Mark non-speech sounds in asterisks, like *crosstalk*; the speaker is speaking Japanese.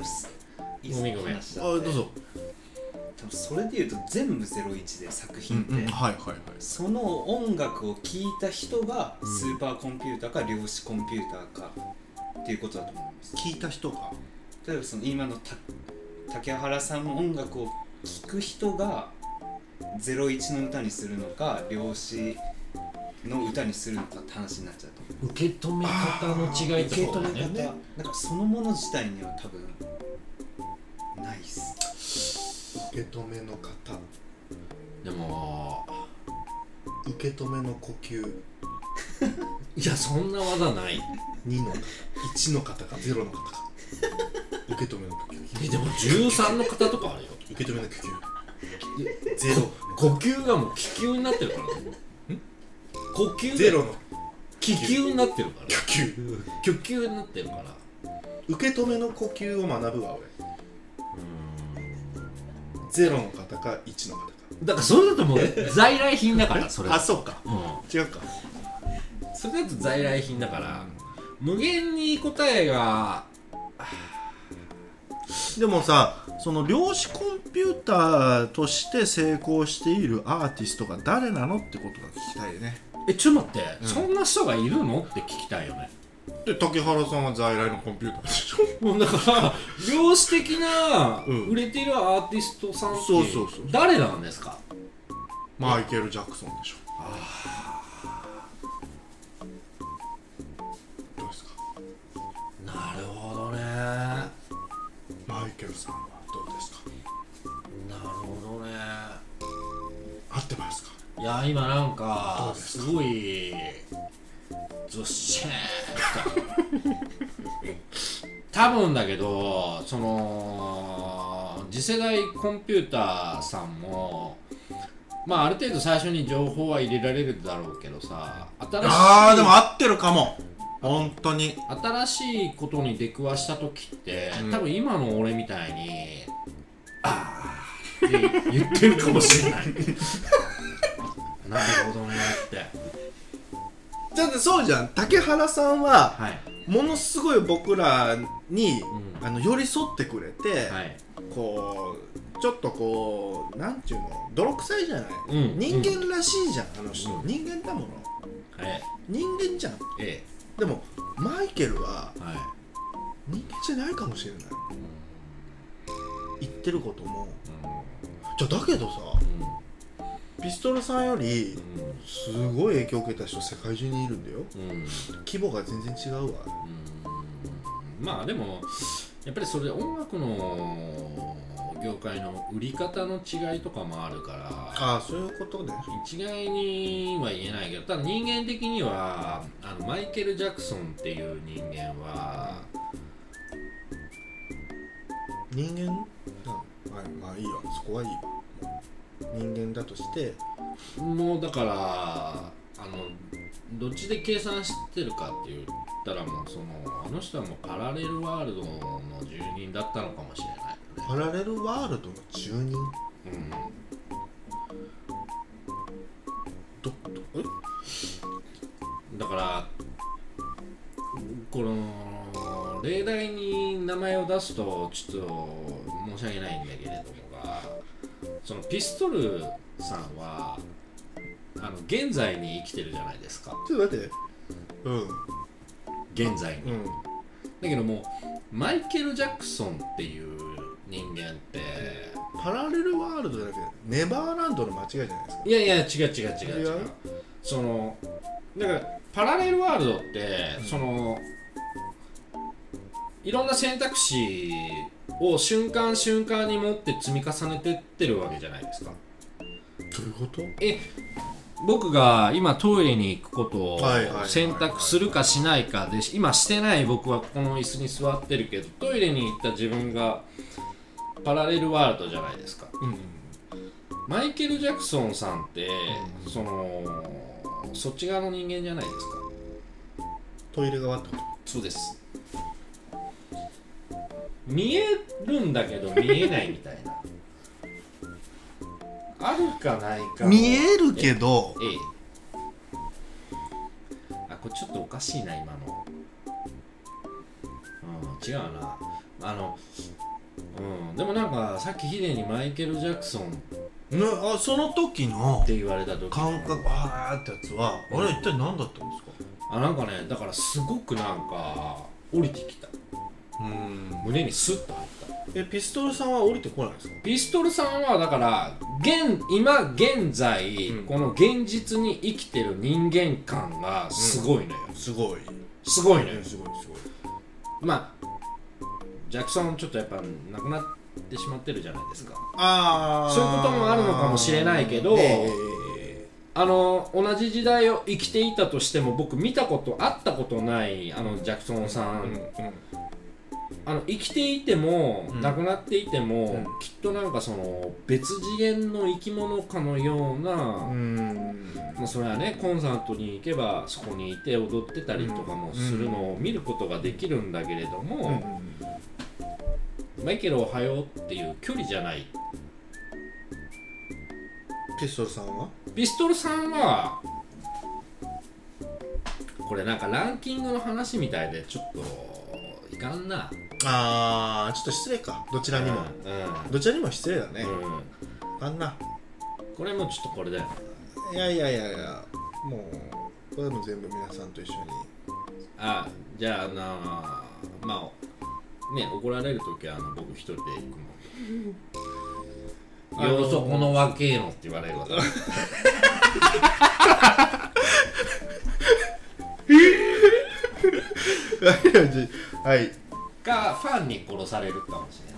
いいっすごめんごめん話しちゃってあどうぞ。多分それでいうと全部01で作品って、はいはいはい。その音楽を聴いた人がスーパーコンピューターか量子コンピューターかっていうことだと思います。聞いた人が？例えばその今のた竹原さんの音楽を聴く人が01の歌にするのか量子の歌にするのかって話になっちゃうと。受け止め方の違いって受け止め方、なんかそのもの自体には多分ないっす。受け止めの方。でも。受け止めの呼吸。いやそんな技ない。2の方。1の方か0の方か。受け止めの呼吸。えでも13の方とかあるよ。受け止めの呼吸。ゼロ呼吸がもう気球になってるからね呼吸ゼロの。気球。になってるから。呼吸。呼吸になってるから。受け止めの呼吸を学ぶわ俺。ゼロの方か1の方か。だからそれだともう *laughs* 在来品だからそれ。あそうか。うん。違うか。それだと在来品だから無限に答えがでもさその量子コンピューターとして成功しているアーティストが誰なのってことが聞きたいねえちょっと待って、うんそんな人がいるの？って聞きたいよね。で竹原さんは在来のコンピューターでしょ。もうだから量子的なうん。売れてるアーティストさんってそうそうそう。誰なんですか？マイケル・ジャクソンでしょ。どうですか？なるほどね。マイケルさんはどうですか？なるほどね。合ってますか？いや今なんどか？すごいずっしーんと多分だけどその次世代コンピューターさんもまあある程度最初に情報は入れられるだろうけどさ新しいあーでも合ってるかも。本当に。新しいことに出くわした時って、うん。多分今の俺みたいに「ああ」って言ってるかもしれないなるほどねって。だってそうじゃん。竹原さんははい、ものすごい僕らにうん。あの寄り添ってくれて、はい。こうちょっとこうなんていうの泥臭いじゃない、うん人間らしいじゃんあの人、うん。人間だもの。はい。人間じゃん。えでもマイケルはえはい。人間じゃないかもしれない。言ってることも。じゃあだけどさピストルさんよりすごい影響を受けた人世界中にいるんだよ。規模が全然違うわ。うん。まあでもやっぱりそれ音楽の業界の売り方の違いとかもあるから。ああそういうことね。一概には言えないけどただ人間的にはあのマイケル・ジャクソンっていう人間は人間？うんまあまあいいわ。そこはいいわ人間だとしてもうだからあのどっちで計算してるかって言ったらもうそのあの人はもうパラレルワールドの住人だったのかもしれないパラレルワールドの住人？うん。どどえ？だからこの例題に名前を出すとちょっと申し訳ないんだけれどもがそのピストルさんはあの現在に生きてるじゃないですか。ちょっと待って。うん。現在に、うん。だけどもマイケル・ジャクソンっていう人間ってパラレルワールドじゃなくてネバーランドの間違いじゃないですか。いやいや違う違う違う。違う？そのだからパラレルワールドって、うん。そのいろんな選択肢を瞬間瞬間に持って積み重ねてってるわけじゃないですか。どういうこと？え僕が今トイレに行くことを選択するかしないかで今してない僕はこの椅子に座ってるけどトイレに行った自分がパラレルワールドじゃないですか。うんマイケル・ジャクソンさんって、うん。そのそっち側の人間じゃないですか。トイレ側ってこそうです見えるんだけど見えないみたいな。あるかないか見えるけど。ええ。あこれちょっとおかしいな今の。うん違うな。あのうん、でもなんかさっきヒデにマイケル・ジャクソンっねあその時のて言われた時感覚あーってやつはあれ一体何だったんですか？あなんかねだからすごくなんか降りてきた。うん胸にスッと入った。えピストルさんは降りてこないんですか？ピストルさんはだから現今現在、うん。この現実に生きてる人間感がすごいのよ、すごい。すごいのよ、すごいすごい。まあジャクソンちょっとやっぱ亡くなってしまってるじゃないですか。あそういうこともあるのかもしれないけどえあの同じ時代を生きていたとしても僕見たこと会ったことないあのジャクソンさんうんあの生きていても、うん。亡くなっていても、うん。きっとなんかその別次元の生き物かのような、うん。まあ、それはねコンサートに行けばそこにいて踊ってたりとかもするのを見ることができるんだけれども、マイケル・オハヨーっていう距離じゃない。ピストルさんは？ピストルさんはこれなんかランキングの話みたいでちょっといかんなああちょっと失礼か。どちらにも。うん。どちらにも失礼だね。うん。あんな。これもちょっとこれだよ。いやいやいやいやもうこれも全部皆さんと一緒に。あじゃあなまあね怒られる時はあの僕一人で行くもん。*laughs* あのー。よそこの若えのって言われるわ *laughs* はい。がファンに殺されるかもしれない。